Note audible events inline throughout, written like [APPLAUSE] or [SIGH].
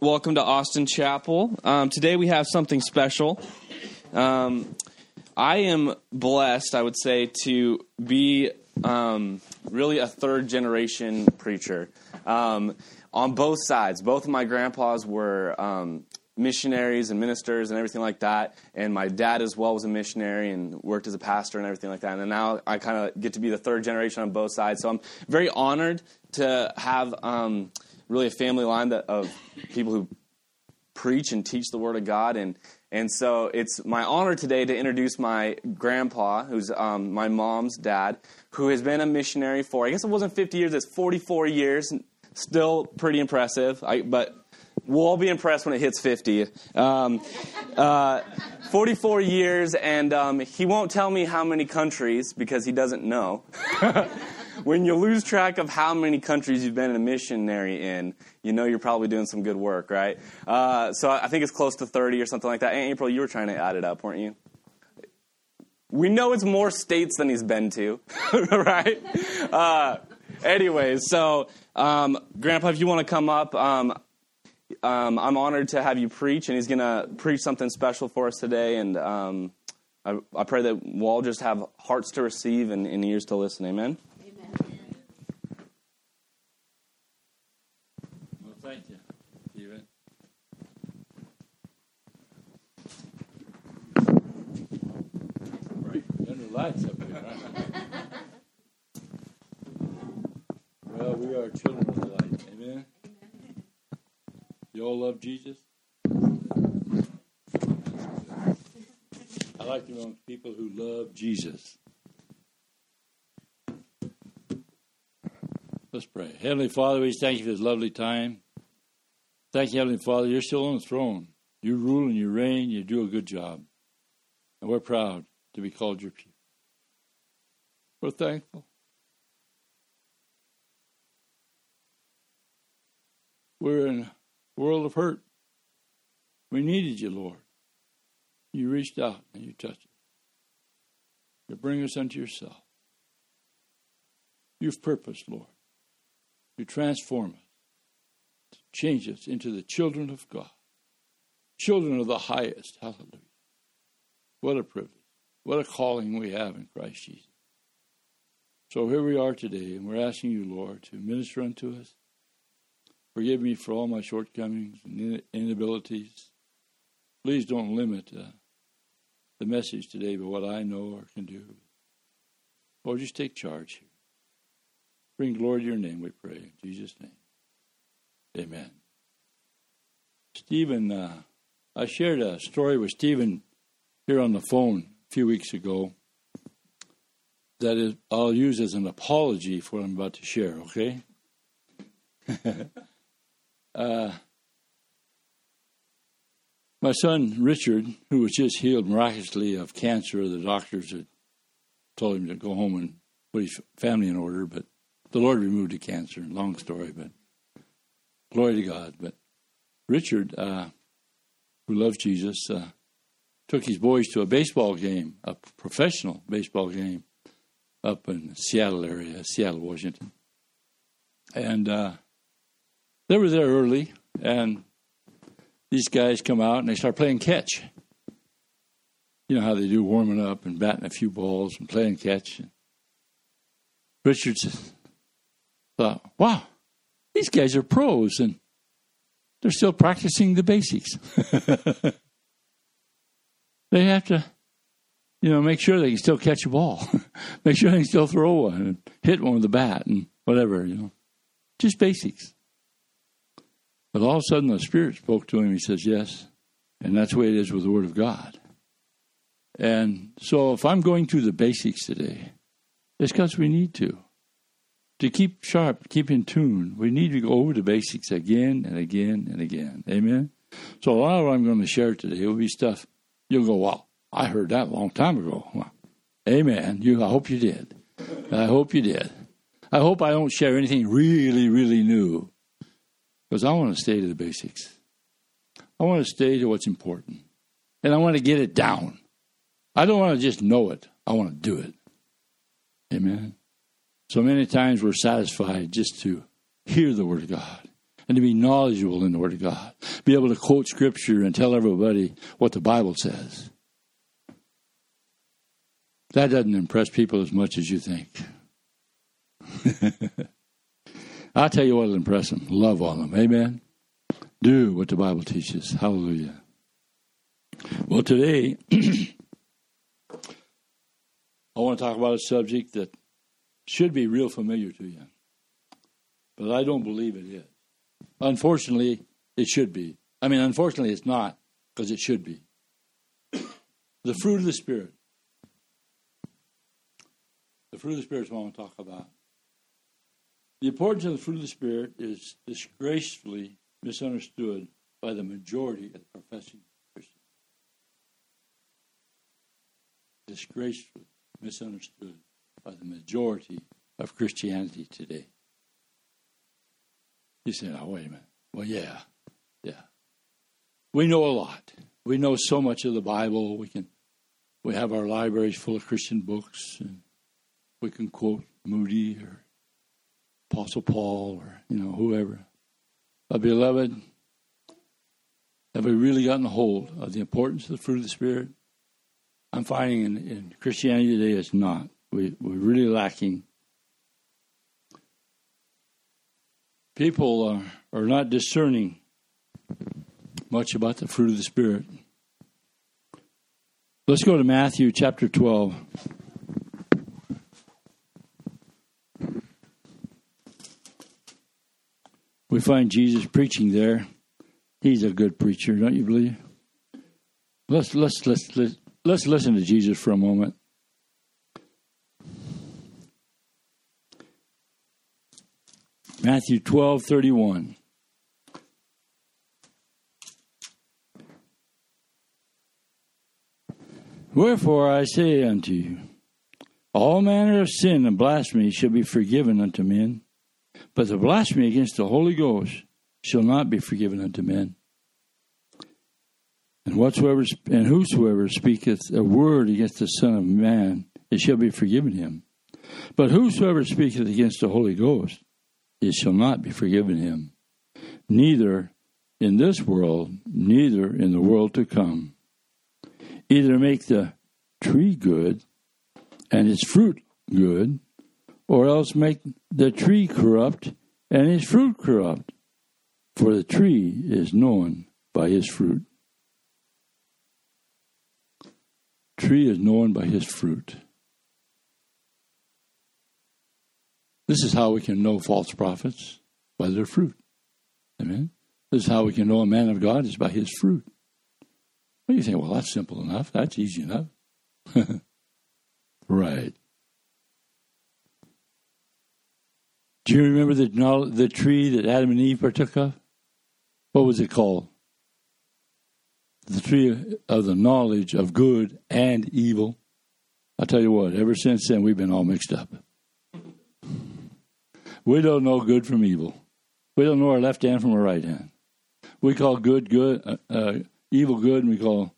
welcome to Austin Chapel. Um, today we have something special. Um, I am blessed, I would say, to be um, really a third generation preacher um, on both sides. Both of my grandpas were um, missionaries and ministers and everything like that. And my dad as well was a missionary and worked as a pastor and everything like that. And now I kind of get to be the third generation on both sides. So I'm very honored to have um, really a family line that, of people who preach and teach the Word of God. And, and so it's my honor today to introduce my grandpa, who's um, my mom's dad, who has been a missionary for, I guess it wasn't 50 years, it's 44 years. Still pretty impressive, I, but we'll all be impressed when it hits 50. Um, uh, 44 years, and um, he won't tell me how many countries because he doesn't know. [LAUGHS] when you lose track of how many countries you've been a missionary in, you know you're probably doing some good work, right? Uh, so I think it's close to 30 or something like that. April, you were trying to add it up, weren't you? We know it's more states than he's been to, [LAUGHS] right? Uh, anyways, so um, Grandpa, if you want to come up, um, um, I'm honored to have you preach, and he's going to preach something special for us today. And um, I, I, pray that we'll all just have hearts to receive and, and ears to listen. Amen. Lights up here, well, we are children of the light. Amen. You all love Jesus? I like to know people who love Jesus. Let's pray. Heavenly Father, we thank you for this lovely time. Thank you, Heavenly Father, you're still on the throne. You rule and you reign, you do a good job. And we're proud to be called your people. We're thankful. We're in a world of hurt. We needed you, Lord. You reached out and you touched us to bring us unto yourself. You've purposed, Lord, to transform us, to change us into the children of God, children of the highest. Hallelujah. What a privilege. What a calling we have in Christ Jesus. So here we are today, and we're asking you, Lord, to minister unto us. Forgive me for all my shortcomings and inabilities. Please don't limit uh, the message today by what I know or can do. Lord, just take charge. Bring glory to your name, we pray. In Jesus' name. Amen. Stephen, uh, I shared a story with Stephen here on the phone a few weeks ago that is, I'll use as an apology for what I'm about to share, okay? [LAUGHS] uh, my son Richard, who was just healed miraculously of cancer, the doctors had told him to go home and put his family in order, but the Lord removed the cancer. Long story, but glory to God. But Richard, uh, who loves Jesus, uh, took his boys to a baseball game, a professional baseball game, up in Seattle area, Seattle, Washington. And uh, they were there early, and these guys come out and they start playing catch. You know how they do, warming up and batting a few balls and playing catch. Richards thought, wow, these guys are pros and they're still practicing the basics. [LAUGHS] they have to you know, make sure they can still catch a ball, [LAUGHS] make sure they can still throw one and hit one with a bat and whatever, you know, just basics. But all of a sudden, the Spirit spoke to him. He says, Yes. And that's the way it is with the Word of God. And so, if I'm going through the basics today, it's because we need to. To keep sharp, keep in tune, we need to go over the basics again and again and again. Amen? So, a lot of what I'm going to share today will be stuff you'll go, wow, I heard that a long time ago. Well, amen. You, I hope you did. I hope you did. I hope I don't share anything really, really new because I want to stay to the basics. I want to stay to what's important. And I want to get it down. I don't want to just know it, I want to do it. Amen. So many times we're satisfied just to hear the Word of God and to be knowledgeable in the Word of God. Be able to quote Scripture and tell everybody what the Bible says. That doesn't impress people as much as you think. [LAUGHS] I'll tell you what'll impress them love on them. Amen. Do what the Bible teaches. Hallelujah. Well, today, [CLEARS THROAT] I want to talk about a subject that should be real familiar to you, but I don't believe it is. Unfortunately, it should be. I mean, unfortunately, it's not because it should be. [CLEARS THROAT] The fruit of the Spirit. The fruit of the Spirit is what I want to talk about. The importance of the fruit of the Spirit is disgracefully misunderstood by the majority of the professing Christians. Disgracefully misunderstood by the majority of Christianity today. You say, oh, wait a minute. Well, yeah, yeah. We know a lot. We know so much of the Bible. We can, we have our libraries full of Christian books, and we can quote Moody or Apostle Paul or you know whoever. But beloved, have we really gotten a hold of the importance of the fruit of the Spirit? I'm finding in, in Christianity today it's not. We, we're really lacking. People are, are not discerning much about the fruit of the Spirit. Let's go to Matthew chapter 12. We find Jesus preaching there. He's a good preacher, don't you believe? Let's let's let's let's, let's listen to Jesus for a moment. Matthew twelve thirty one. Wherefore I say unto you, all manner of sin and blasphemy shall be forgiven unto men but the blasphemy against the Holy Ghost shall not be forgiven unto men. And whatsoever and whosoever speaketh a word against the Son of Man, it shall be forgiven him. But whosoever speaketh against the Holy Ghost, it shall not be forgiven him, neither in this world, neither in the world to come. Either make the tree good and its fruit good, or else make the tree corrupt and his fruit corrupt. For the tree is known by his fruit. Tree is known by his fruit. This is how we can know false prophets by their fruit. Amen. This is how we can know a man of God is by his fruit. Well, you think, well, that's simple enough. That's easy enough. [LAUGHS] right. Do you remember the, the tree that Adam and Eve partook of? What was it called? The tree of the knowledge of good and evil. I'll tell you what, ever since then, we've been all mixed up. We don't know good from evil. We don't know our left hand from our right hand. We call good good, uh, uh, evil good, and we call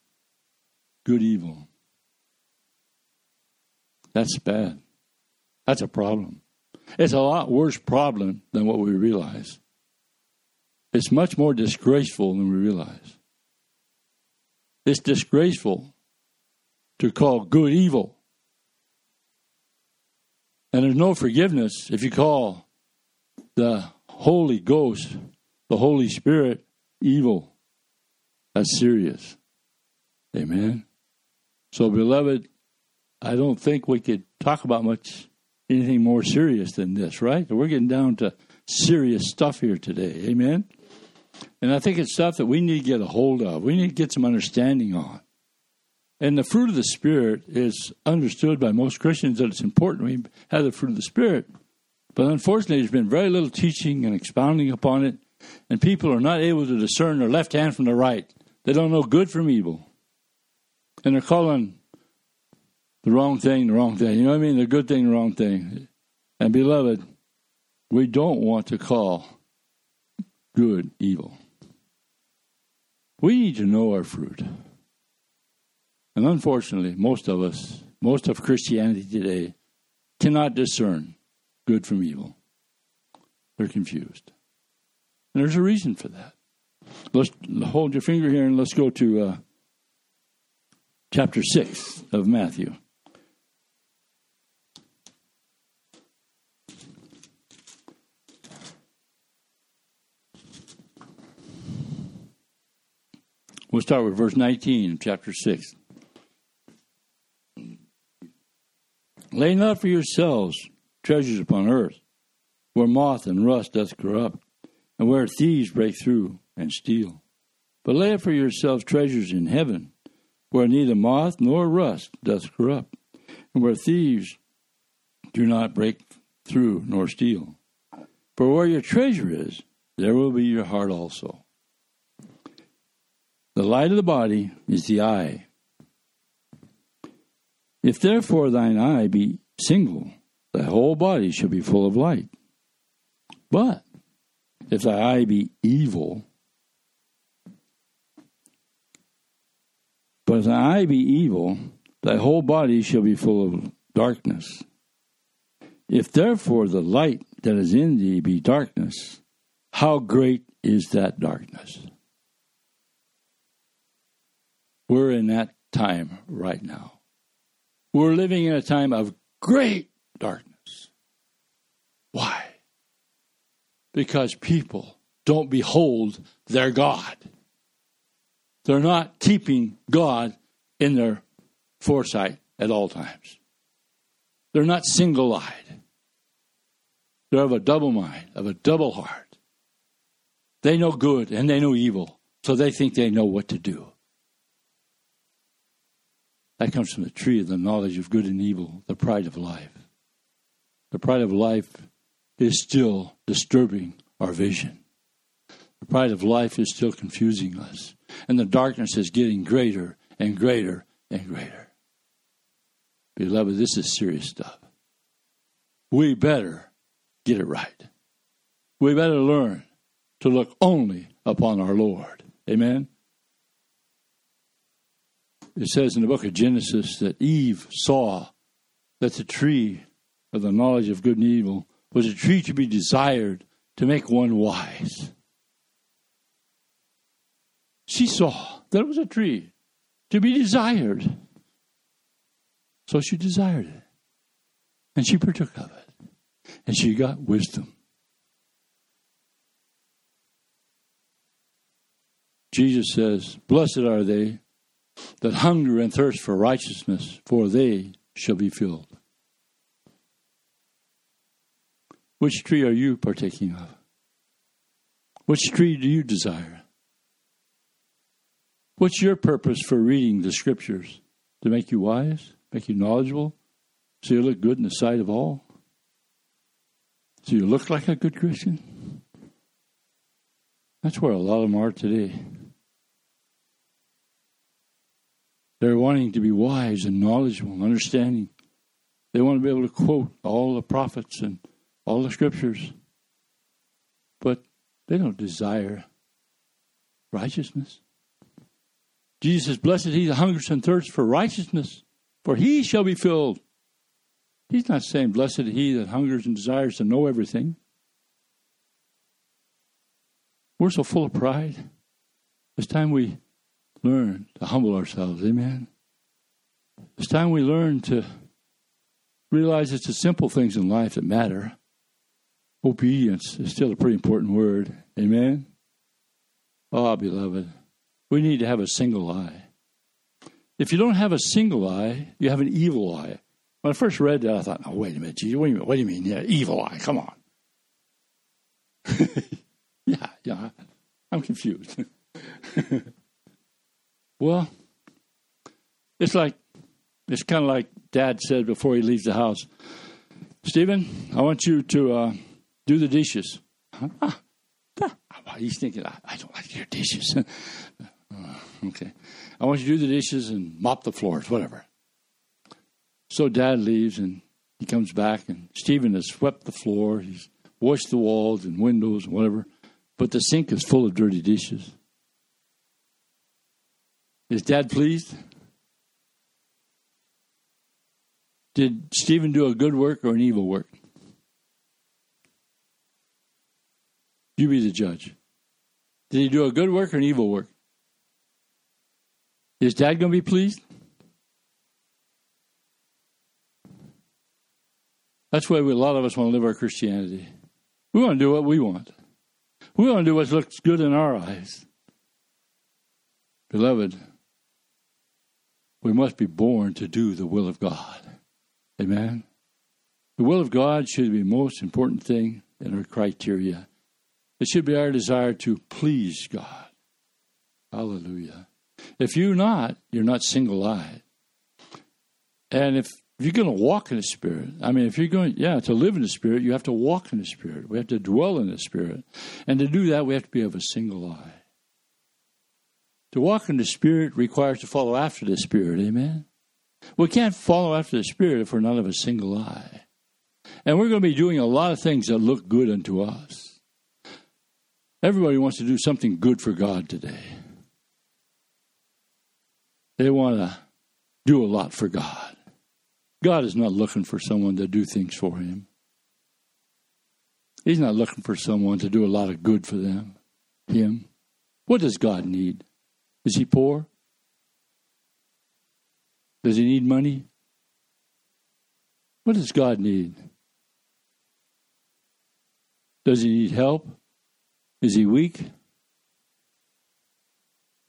good evil. That's bad. That's a problem. It's a lot worse problem than what we realize. It's much more disgraceful than we realize. It's disgraceful to call good evil. And there's no forgiveness if you call the Holy Ghost, the Holy Spirit, evil. That's serious. Amen. So, beloved, I don't think we could talk about much anything more serious than this, right? We're getting down to serious stuff here today. Amen? And I think it's stuff that we need to get a hold of. We need to get some understanding on. And the fruit of the Spirit is understood by most Christians that it's important we have the fruit of the Spirit. But unfortunately, there's been very little teaching and expounding upon it, and people are not able to discern their left hand from the right. They don't know good from evil. And they're calling the wrong thing, the wrong thing. You know what I mean? The good thing, the wrong thing. And beloved, we don't want to call good evil. We need to know our fruit. And unfortunately, most of us, most of Christianity today, cannot discern good from evil. They're confused. And there's a reason for that. Let's hold your finger here and let's go to uh, chapter 6 of Matthew. We'll start with verse 19 chapter 6. Lay not for yourselves treasures upon earth, where moth and rust doth corrupt, and where thieves break through and steal. But lay up for yourselves treasures in heaven, where neither moth nor rust doth corrupt, and where thieves do not break through nor steal. For where your treasure is, there will be your heart also. Light of the body is the eye. If therefore thine eye be single, thy whole body shall be full of light. But if thy eye be evil, but if thy eye be evil, thy whole body shall be full of darkness. If therefore the light that is in thee be darkness, how great is that darkness? We're in that time right now. We're living in a time of great darkness. Why? Because people don't behold their God. They're not keeping God in their foresight at all times. They're not single eyed. They're of a double mind, of a double heart. They know good and they know evil, so they think they know what to do. That comes from the tree of the knowledge of good and evil, the pride of life. The pride of life is still disturbing our vision. The pride of life is still confusing us. And the darkness is getting greater and greater and greater. Beloved, this is serious stuff. We better get it right. We better learn to look only upon our Lord. Amen it says in the book of Genesis that Eve saw that the tree of the knowledge of good and evil was a tree to be desired to make one wise. She saw that it was a tree to be desired. So she desired it. And she partook of it. And she got wisdom. Jesus says, Blessed are they that hunger and thirst for righteousness, for they shall be filled. Which tree are you partaking of? Which tree do you desire? What's your purpose for reading the scriptures? To make you wise, make you knowledgeable, so you look good in the sight of all? So you look like a good Christian? That's where a lot of them are today. They're wanting to be wise and knowledgeable and understanding. They want to be able to quote all the prophets and all the scriptures. But they don't desire righteousness. Jesus says, Blessed he that hungers and thirsts for righteousness, for he shall be filled. He's not saying, Blessed he that hungers and desires to know everything. We're so full of pride. It's time we learn to humble ourselves. Amen. It's time we learn to realize it's the simple things in life that matter. Obedience is still a pretty important word. Amen. Oh, beloved, we need to have a single eye. If you don't have a single eye, you have an evil eye. When I first read that, I thought, "Oh, wait a minute, Jesus, what do you mean? What do you mean? Yeah, evil eye? Come on." [LAUGHS] yeah, yeah, I'm confused. [LAUGHS] Well, it's like it's kind of like Dad said before he leaves the house. Stephen, I want you to uh, do the dishes. He's thinking, I, I, don't like your dishes. [LAUGHS] uh, okay. I want you to do the dishes and mop the floors, whatever. So Dad leaves and he comes back, and Stephen has swept the floor. He's washed the walls and windows and whatever. But the sink is full of dirty dishes. Is dad pleased? Did Stephen do a good work or an evil work? You be the judge. Did he do a good work or an evil work? Is dad going to be pleased? That's why a lot of us want to live our Christianity. We want to do what we want. We want to do what looks good in our eyes. Beloved, we must be born to do the will of God. Amen. The will of God should be the most important thing in our criteria. It should be our desire to please God. Hallelujah. If you're not, you're not single eyed. And if you're going to walk in the Spirit, I mean, if you're going, yeah, to live in the Spirit, you have to walk in the Spirit. We have to dwell in the Spirit. And to do that, we have to be of a single eye. To walk in the Spirit requires to follow after the Spirit. Amen? We can't follow after the Spirit if we're not of a single eye. And we're going to be doing a lot of things that look good unto us. Everybody wants to do something good for God today. They want to do a lot for God. God is not looking for someone to do things for him. He's not looking for someone to do a lot of good for them, him. What does God need? Is he poor? Does he need money? What does God need? Does he need help? Is he weak?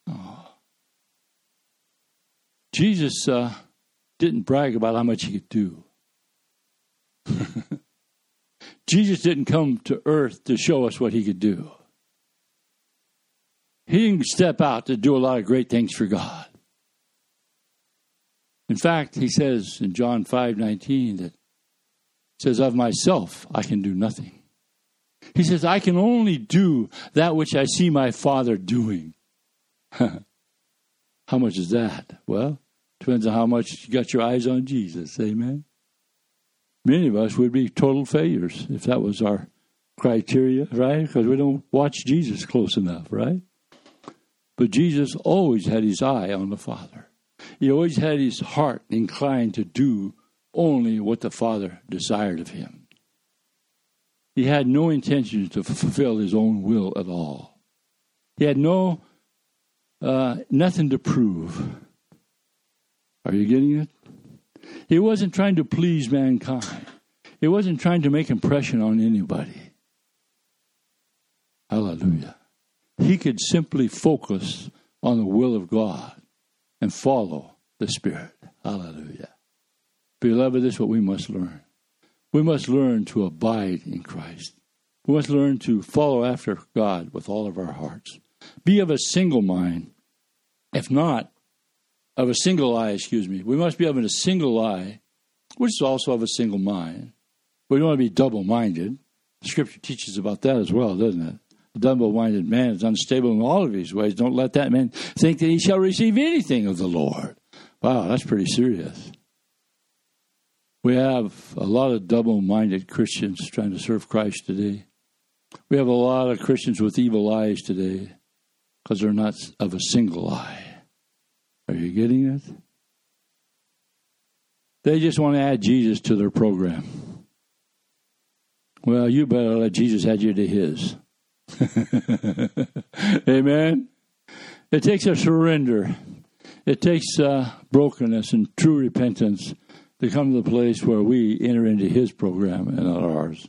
Oh. Jesus uh, didn't brag about how much he could do. [LAUGHS] Jesus didn't come to earth to show us what he could do. He didn't step out to do a lot of great things for God. In fact, he says in John 5 19 that says, Of myself I can do nothing. He says, I can only do that which I see my Father doing. [LAUGHS] How much is that? Well, Depends on how much you got your eyes on Jesus. Amen. Many of us would be total failures if that was our criteria, right? Because we don't watch Jesus close enough, right? But Jesus always had his eye on the Father. He always had his heart inclined to do only what the Father desired of him. He had no intention to fulfill his own will at all. He had no uh, nothing to prove. Are you getting it? He wasn't trying to please mankind. He wasn't trying to make impression on anybody. Hallelujah. He could simply focus on the will of God and follow the Spirit. Hallelujah. Beloved, this is what we must learn. We must learn to abide in Christ. We must learn to follow after God with all of our hearts. Be of a single mind. If not, of a single eye, excuse me. We must be having a single eye, which is also of a single mind. We don't want to be double minded. Scripture teaches about that as well, doesn't it? A double minded man is unstable in all of his ways. Don't let that man think that he shall receive anything of the Lord. Wow, that's pretty serious. We have a lot of double minded Christians trying to serve Christ today. We have a lot of Christians with evil eyes today because they're not of a single eye. Are you getting it? They just want to add Jesus to their program. Well, you better let Jesus add you to his. [LAUGHS] Amen. It takes a surrender. It takes uh, brokenness and true repentance to come to the place where we enter into His program and not ours.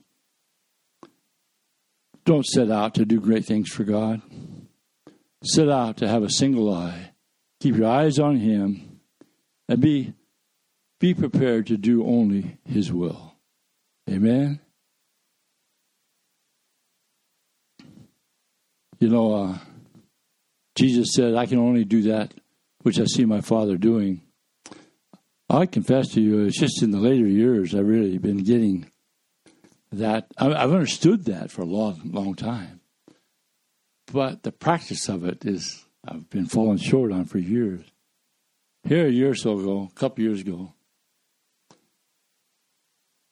Don't set out to do great things for God. Set out to have a single eye Keep your eyes on Him and be, be prepared to do only His will. Amen. You know, uh, Jesus said, I can only do that which I see my Father doing. I confess to you, it's just in the later years I've really been getting that. I've understood that for a long, long time. But the practice of it is I've been falling short on for years. Here, a year or so ago, a couple years ago,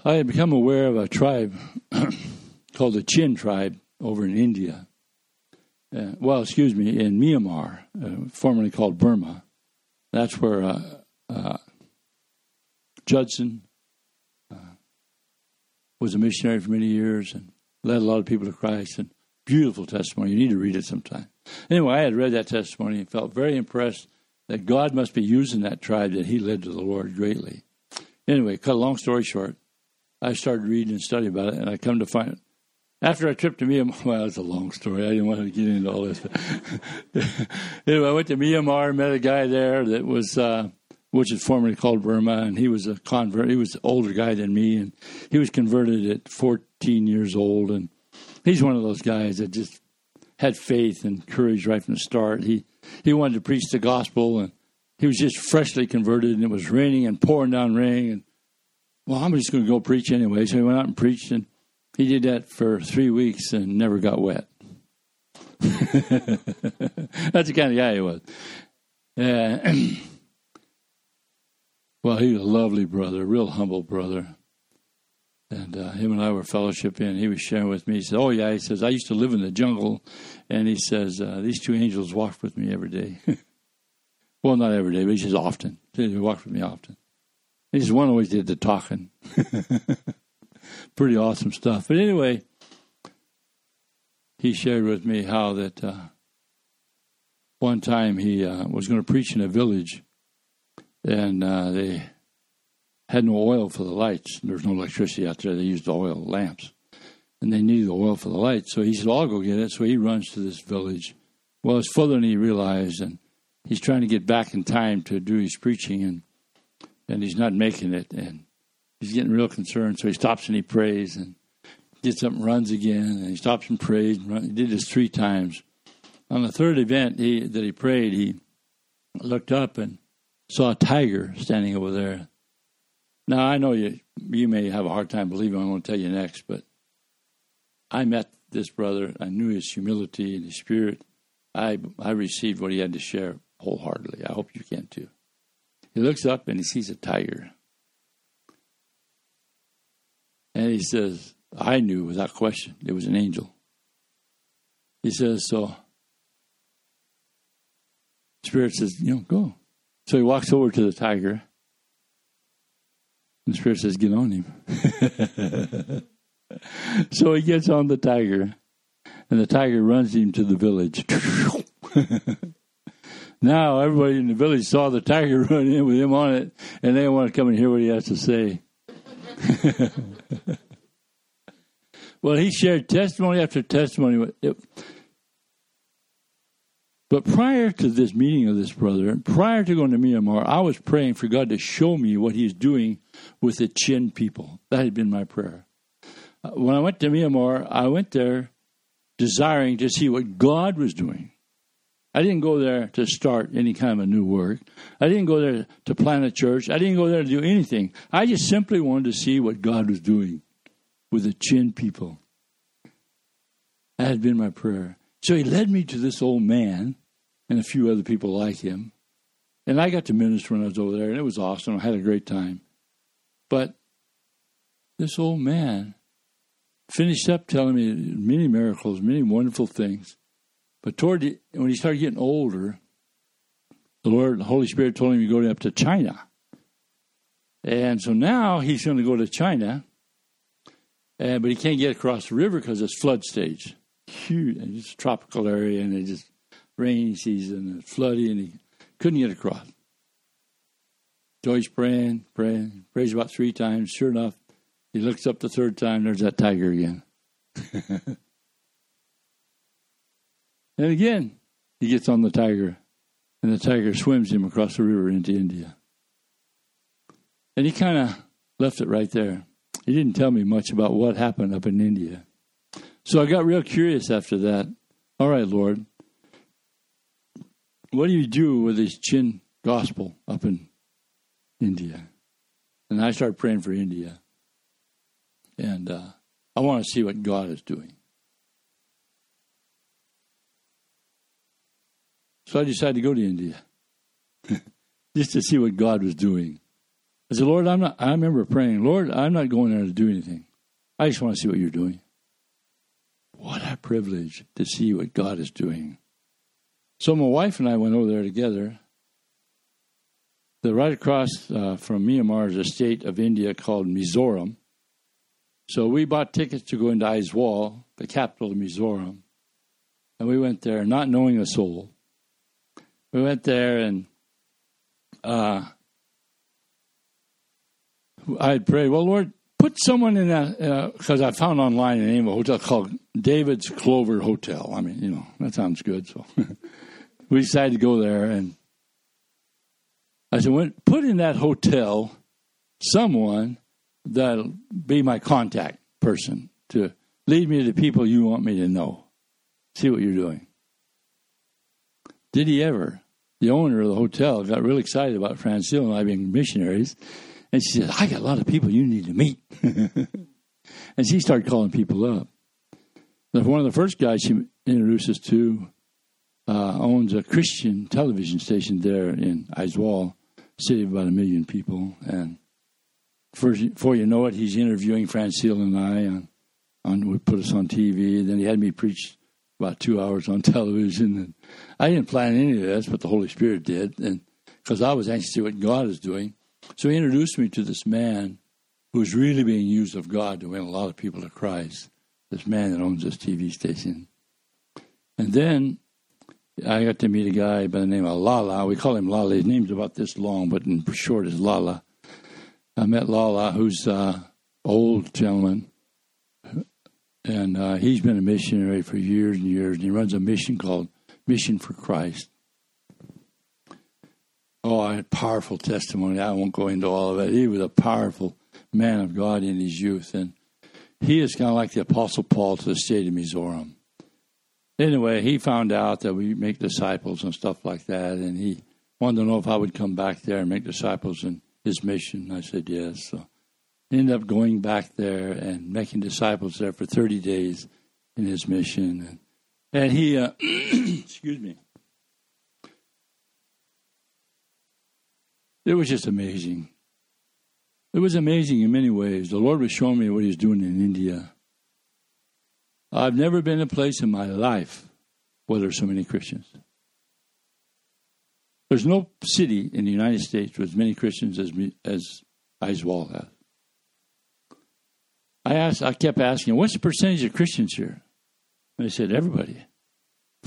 I had become aware of a tribe [CLEARS THROAT] called the Chin tribe over in India. Uh, well, excuse me, in Myanmar, uh, formerly called Burma. That's where uh, uh Judson uh, was a missionary for many years and led a lot of people to Christ. And Beautiful testimony. You need to read it sometime. Anyway, I had read that testimony and felt very impressed that God must be using that tribe that he led to the Lord greatly. Anyway, cut a long story short, I started reading and studying about it, and I come to find after a trip to Myanmar, [LAUGHS] well, it's a long story. I didn't want to get into all this. [LAUGHS] anyway, I went to Myanmar, met a guy there that was, uh, which is formerly called Burma, and he was a convert. He was an older guy than me, and he was converted at 14 years old. And he's one of those guys that just had faith and courage right from the start. He he wanted to preach the gospel, and he was just freshly converted, and it was raining and pouring down rain. And well, I'm just going to go preach anyway. So he went out and preached, and he did that for three weeks and never got wet. [LAUGHS] That's the kind of guy he was. Uh, [CLEARS THROAT] well, he was a lovely brother, a real humble brother. And uh, him and I were fellowshipping. He was sharing with me. He said, "Oh yeah," he says, "I used to live in the jungle," and he says, uh, "These two angels walked with me every day." [LAUGHS] well, not every day, but he says often. They walked with me often. He says one always did the talking. [LAUGHS] pretty awesome stuff. But anyway, he shared with me how that uh, one time he uh, was going to preach in a village, and uh, they had no oil for the lights. There was no electricity out there. They used oil lamps, and they needed the oil for the lights. So he said, "I'll go get it." So he runs to this village. Well, it's further than he realized, and he's trying to get back in time to do his preaching, and and he's not making it. And he's getting real concerned. So he stops and he prays and gets up and runs again. And he stops and prays. And run. He did this three times. On the third event he, that he prayed, he looked up and saw a tiger standing over there. Now I know you you may have a hard time believing I'm going to tell you next, but I met this brother. I knew his humility and his spirit. I I received what he had to share wholeheartedly. I hope you can too. He looks up and he sees a tiger. And he says, I knew without question it was an angel. He says, so Spirit says, you know, go. So he walks over to the tiger. And the Spirit says, get on him. [LAUGHS] so he gets on the tiger. And the tiger runs him to the village. [LAUGHS] now everybody in the village saw the tiger [LAUGHS] run in with him on it, and they want to come and hear what he has to say. [LAUGHS] well, he shared testimony after testimony. But prior to this meeting of this brother, prior to going to Myanmar, I was praying for God to show me what He's doing with the Chin people. That had been my prayer. Uh, when I went to Myanmar, I went there desiring to see what God was doing. I didn't go there to start any kind of a new work. I didn't go there to plant a church. I didn't go there to do anything. I just simply wanted to see what God was doing with the Chin people. That had been my prayer. So he led me to this old man and a few other people like him. And I got to minister when I was over there, and it was awesome. I had a great time. But this old man finished up telling me many miracles, many wonderful things. But toward the, when he started getting older, the Lord, the Holy Spirit told him to go up to China. And so now he's going to go to China, but he can't get across the river because it's flood stage. Huge, it's a tropical area, and it's just rainy season and flooding, and he couldn't get across. So he's praying, praying, prays about three times. Sure enough, he looks up the third time, there's that tiger again. [LAUGHS] And again, he gets on the tiger, and the tiger swims him across the river into India. And he kind of left it right there. He didn't tell me much about what happened up in India. So I got real curious after that. All right, Lord, what do you do with this Chin gospel up in India? And I started praying for India. And uh, I want to see what God is doing. So I decided to go to India [LAUGHS] just to see what God was doing. I said, Lord, I'm not, I remember praying, Lord, I'm not going there to do anything. I just want to see what you're doing. What a privilege to see what God is doing. So my wife and I went over there together. The right across uh, from Myanmar is a state of India called Mizoram. So we bought tickets to go into Aizawl, the capital of Mizoram. And we went there not knowing a soul. We went there and uh, I prayed, well, Lord, put someone in that, because uh, I found online a name of a hotel called David's Clover Hotel. I mean, you know, that sounds good. So [LAUGHS] we decided to go there. And I said, put in that hotel someone that'll be my contact person to lead me to the people you want me to know. See what you're doing. Did he ever? The owner of the hotel got really excited about Francine and I being missionaries. And she said, I got a lot of people you need to meet. [LAUGHS] and she started calling people up. One of the first guys she introduced us to uh, owns a Christian television station there in Aizawl, city of about a million people. And before you know it, he's interviewing Francine and I on, on would put us on TV. Then he had me preach about two hours on [LAUGHS] television. And I didn't plan any of this, but the Holy Spirit did. And because I was anxious to see what God is doing. So he introduced me to this man who's really being used of God to win a lot of people to Christ. This man that owns this TV station. And then I got to meet a guy by the name of Lala. We call him Lala. His name's about this long, but in short is Lala. I met Lala, who's an old gentleman, and uh, he's been a missionary for years and years, and he runs a mission called Mission for Christ. Oh, a powerful testimony. I won't go into all of it. He was a powerful man of God in his youth, and he is kind of like the Apostle Paul to the state of Mizoram. Anyway, he found out that we make disciples and stuff like that, and he wanted to know if I would come back there and make disciples in his mission. I said yes. So Ended up going back there and making disciples there for 30 days in his mission. And, he, uh, [CLEARS THROAT] excuse me, it was just amazing. It was amazing in many ways. The Lord was showing me what He's doing in India. I've never been a place in my life where there's so many Christians. There's no city in the United States with as many Christians as as Aizawl has. I asked. I kept asking, "What's the percentage of Christians here?" And they said, "Everybody." [LAUGHS]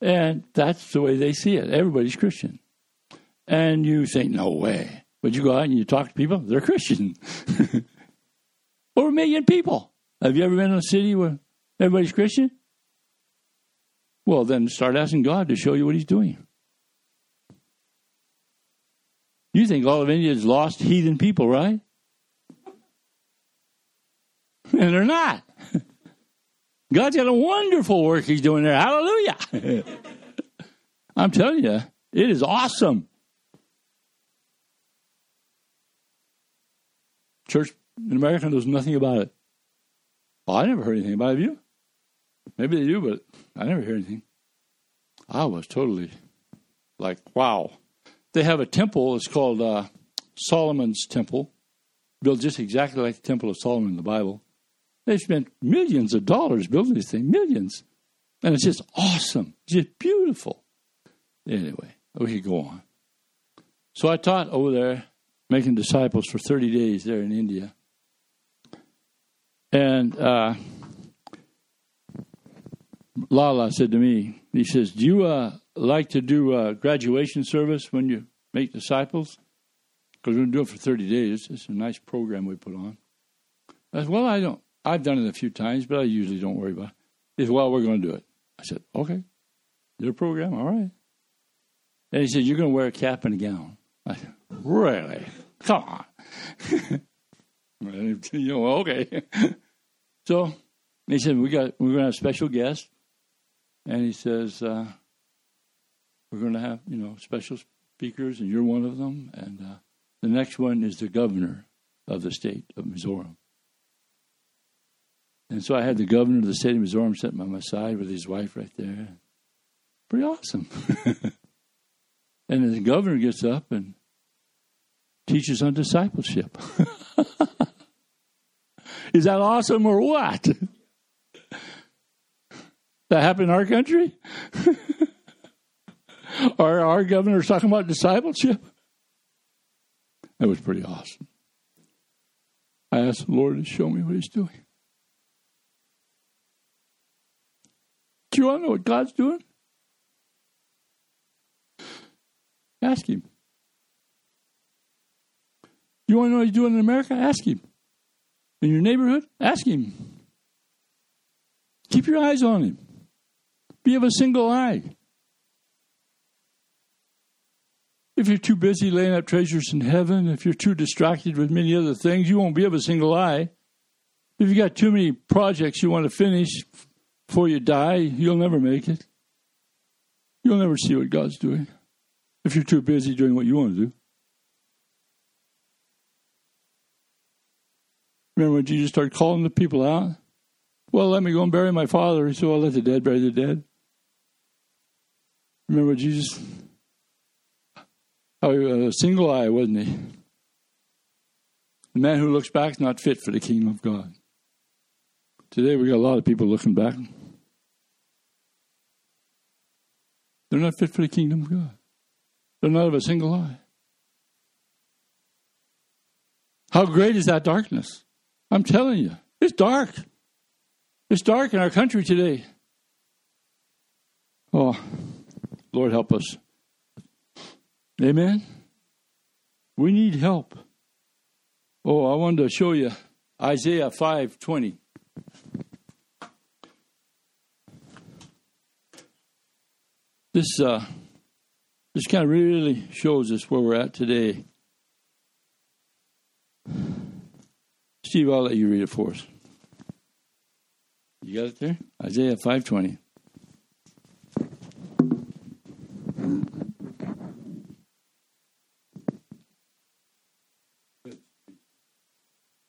and that's the way they see it. Everybody's Christian. And you think, "No way!" But you go out and you talk to people; they're Christian. [LAUGHS] Over a million people. Have you ever been in a city where everybody's Christian? Well, then start asking God to show you what He's doing. You think all of India is lost heathen people, right? And they're not. God's got a wonderful work He's doing there. Hallelujah. [LAUGHS] I'm telling you, it is awesome. Church in America knows nothing about it. Well, I never heard anything about it. Have you? Maybe they do, but I never heard anything. I was totally like, wow. They have a temple. It's called uh, Solomon's Temple, built just exactly like the Temple of Solomon in the Bible. They spent millions of dollars building this thing, millions. And it's just awesome, just beautiful. Anyway, we could go on. So I taught over there, making disciples for 30 days there in India. And uh, Lala said to me, he says, Do you uh, like to do a graduation service when you make disciples? Because we're going to do it for 30 days. It's a nice program we put on. I said, Well, I don't. I've done it a few times, but I usually don't worry about it. He said, Well, we're going to do it. I said, Okay. Your program? All right. And he said, You're going to wear a cap and a gown. I said, Really? Come on. [LAUGHS] [LAUGHS] you know, okay. [LAUGHS] so he said, We got we're gonna have a special guests and he says, uh, We're going to have, you know, special speakers, and you're one of them. And uh, the next one is the governor of the state of Mizoram. And so I had the governor of the state of Missouri sitting by my side with his wife right there. Pretty awesome. [LAUGHS] and the governor gets up and teaches on discipleship. [LAUGHS] Is that awesome or what? [LAUGHS] That happened in our country? our, our governor's talking about discipleship? That was pretty awesome. I asked the Lord to show me what He's doing. Do you want to know what God's doing? Ask Him. Do You want to know what He's doing in America? Ask Him. In your neighborhood? Ask Him. Keep your eyes on Him. Be of a single eye. If you're too busy laying up treasures in heaven, if you're too distracted with many other things, you won't be of a single eye. If you've got too many projects you want to finish before you die, you'll never make it. You'll never see what God's doing if you're too busy doing what you want to do. Remember when Jesus started calling the people out? Well, let me go and bury my father. He said, Well, let the dead bury the dead. Remember Jesus? How uh, he, a single eye, wasn't he? The man who looks back is not fit for the kingdom of God. Today we got a lot of people looking back. They're not fit for the kingdom of God. They're not of a single eye. How great is that darkness? I'm telling you, it's dark. It's dark in our country today. Oh, Lord, help us. Amen. We need help. Oh, I wanted to show you Isaiah 5:20. This uh, this kind of really shows us where we're at today. Steve, I'll let you read it for us. You got it there? Isaiah 5:20.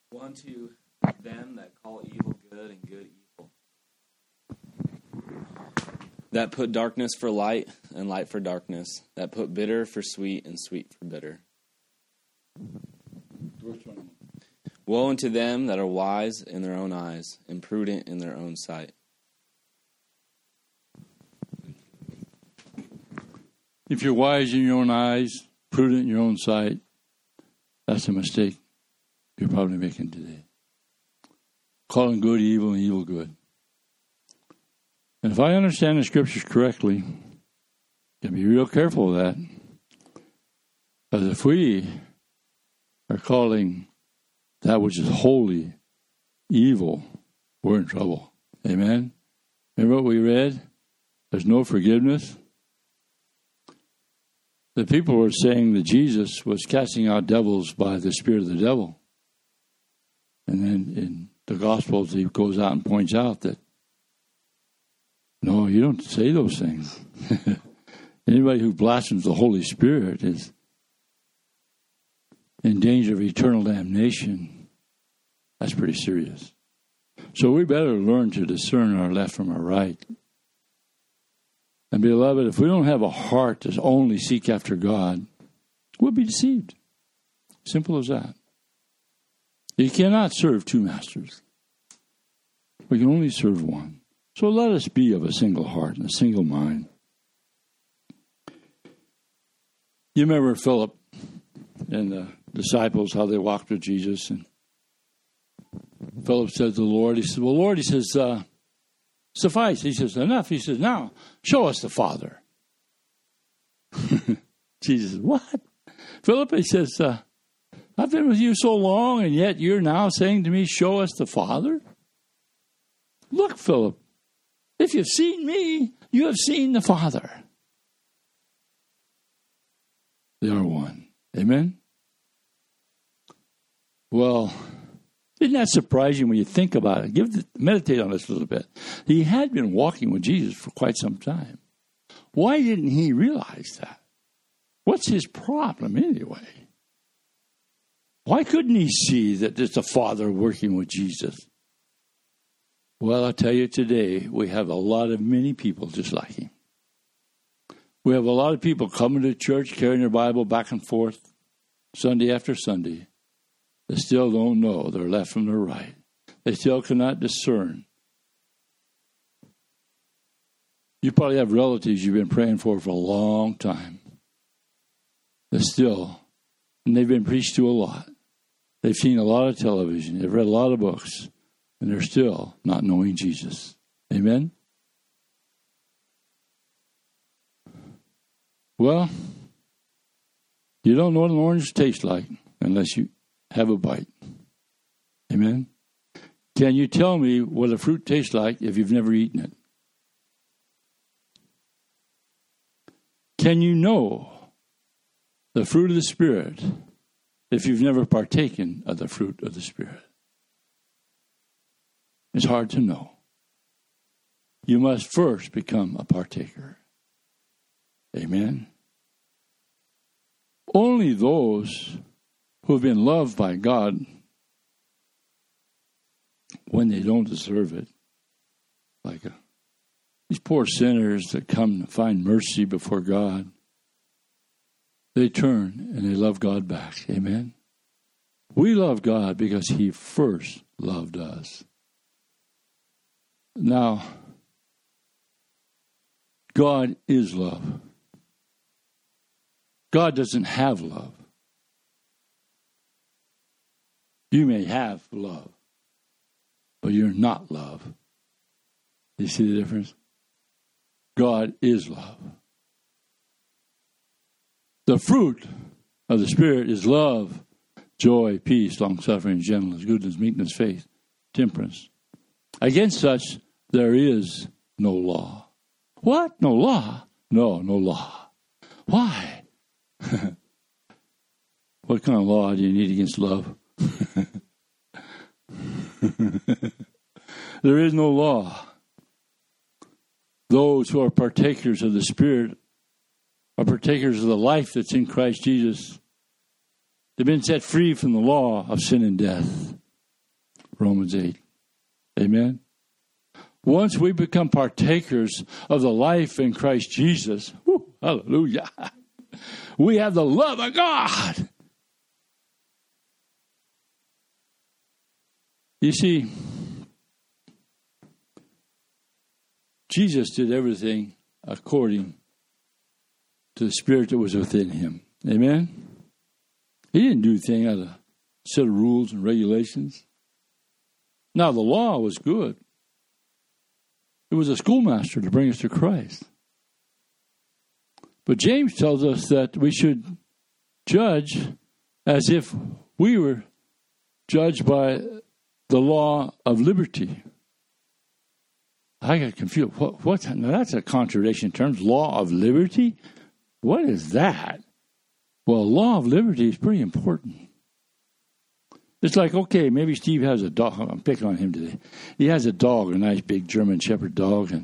One to them that call evil good and good evil. That put darkness for light and light for darkness. That put bitter for sweet and sweet for bitter. Woe unto them that are wise in their own eyes and prudent in their own sight. If you're wise in your own eyes, prudent in your own sight, that's a mistake you're probably making today. Calling good evil and evil good. And if I understand the scriptures correctly, you be real careful of that. Because if we are calling that which is holy evil, we're in trouble. Amen? Remember what we read? There's no forgiveness. The people were saying that Jesus was casting out devils by the spirit of the devil. And then in the Gospels, he goes out and points out that no, you don't say those things. [LAUGHS] Anybody who blasphemes the Holy Spirit is in danger of eternal damnation. That's pretty serious. So we better learn to discern our left from our right. And beloved, if we don't have a heart to only seek after God, we'll be deceived. Simple as that. You cannot serve two masters. We can only serve one. So let us be of a single heart and a single mind. You remember Philip and the disciples, how they walked with Jesus. And Philip said to the Lord, He said, Well, Lord, he says, uh, suffice. He says, Enough. He says, Now, show us the Father. [LAUGHS] Jesus, what? Philip, he says, uh, I've been with you so long, and yet you're now saying to me, Show us the Father? Look, Philip, if you've seen me, you have seen the Father. They are one. Amen? Well, isn't that surprising when you think about it? Give the, meditate on this a little bit. He had been walking with Jesus for quite some time. Why didn't he realize that? What's his problem anyway? Why couldn't he see that there's a father working with Jesus? Well, I'll tell you today, we have a lot of many people just like him. We have a lot of people coming to church carrying their Bible back and forth Sunday after Sunday. They still don't know their left from their right. They still cannot discern. You probably have relatives you've been praying for for a long time. They still, and they've been preached to a lot. They've seen a lot of television. They've read a lot of books and they're still not knowing Jesus. Amen? Well, you don't know what an orange tastes like unless you have a bite. Amen? Can you tell me what a fruit tastes like if you've never eaten it? Can you know the fruit of the Spirit if you've never partaken of the fruit of the Spirit? It's hard to know. You must first become a partaker. Amen. Only those who have been loved by God when they don't deserve it, like a, these poor sinners that come to find mercy before God, they turn and they love God back. Amen. We love God because He first loved us. Now, God is love. God doesn't have love. You may have love, but you're not love. You see the difference? God is love. The fruit of the Spirit is love, joy, peace, long suffering, gentleness, goodness, meekness, faith, temperance. Against such there is no law. What? No law? No, no law. Why? [LAUGHS] what kind of law do you need against love? [LAUGHS] there is no law. Those who are partakers of the Spirit are partakers of the life that's in Christ Jesus. They've been set free from the law of sin and death. Romans 8. Amen. Once we become partakers of the life in Christ Jesus, hallelujah, [LAUGHS] we have the love of God. You see, Jesus did everything according to the spirit that was within him. Amen? He didn't do anything out of a set of rules and regulations. Now, the law was good. It was a schoolmaster to bring us to Christ. But James tells us that we should judge as if we were judged by the law of liberty. I got confused. What, what? Now that's a contradiction in terms. Law of liberty? What is that? Well, law of liberty is pretty important. It's like, okay, maybe Steve has a dog. I'm picking on him today. He has a dog, a nice big German Shepherd dog, and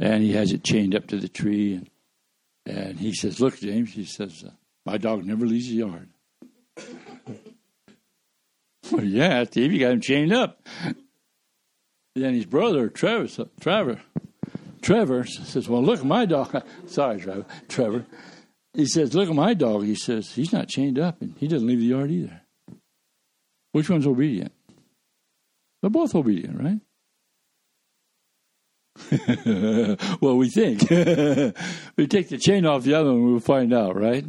and he has it chained up to the tree. And, and he says, Look, James, he says, uh, my dog never leaves the yard. [LAUGHS] well, yeah, Steve, you got him chained up. Then his brother, Trevor, Trevor, Trevor says, Well, look at my dog. [LAUGHS] Sorry, Trevor. Trevor. He says, Look at my dog. He says, He's not chained up, and he doesn't leave the yard either. Which one's obedient? They're both obedient, right? [LAUGHS] well, we think. [LAUGHS] we take the chain off the other one, we'll find out, right?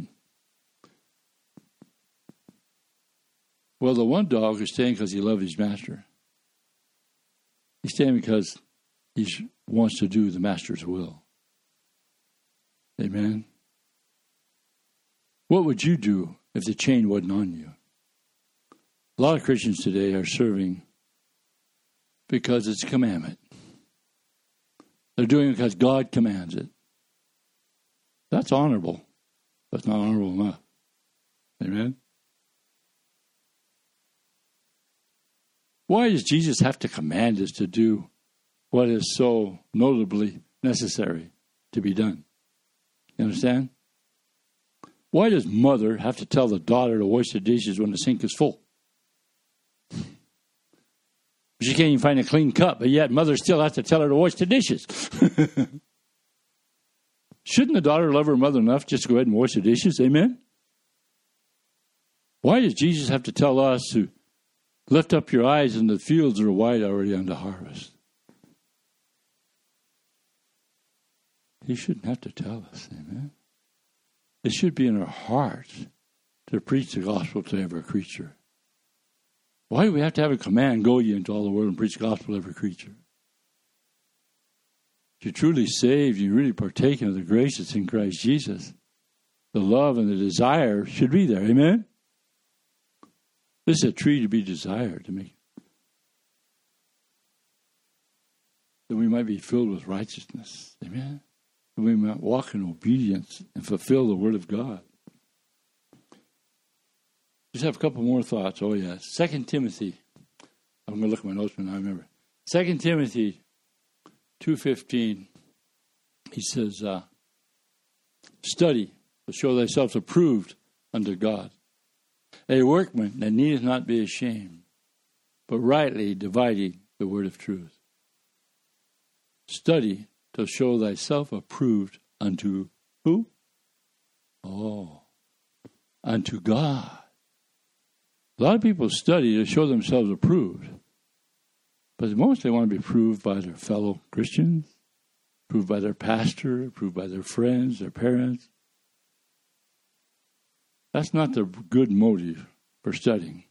Well, the one dog is staying because he loves his master. He's staying because he wants to do the master's will. Amen. What would you do if the chain wasn't on you? A lot of Christians today are serving because it's a commandment. They're doing it because God commands it. That's honorable. That's not honorable enough. Amen? Why does Jesus have to command us to do what is so notably necessary to be done? You understand? Why does mother have to tell the daughter to wash the dishes when the sink is full? She can't even find a clean cup, but yet mother still has to tell her to wash the dishes. [LAUGHS] Shouldn't the daughter love her mother enough just to go ahead and wash the dishes? Amen? Why does Jesus have to tell us to lift up your eyes and the fields are white already unto harvest? He shouldn't have to tell us, amen? It should be in our hearts to preach the gospel to every creature. Why do we have to have a command, go ye into all the world and preach the gospel to every creature? If you're truly saved, you're really partaking of the grace that's in Christ Jesus. the love and the desire should be there. Amen? This is a tree to be desired to me. That we might be filled with righteousness. Amen? That we might walk in obedience and fulfill the word of God. Just have a couple more thoughts. Oh, yeah. Second Timothy. I'm going to look at my notes when I remember. Second Timothy 2.15. He says, uh, Study to show thyself approved unto God. A workman that needeth not be ashamed, but rightly dividing the word of truth. Study to show thyself approved unto who? Oh, unto God. A lot of people study to show themselves approved, but most they want to be approved by their fellow Christians, approved by their pastor, approved by their friends, their parents. That's not the good motive for studying.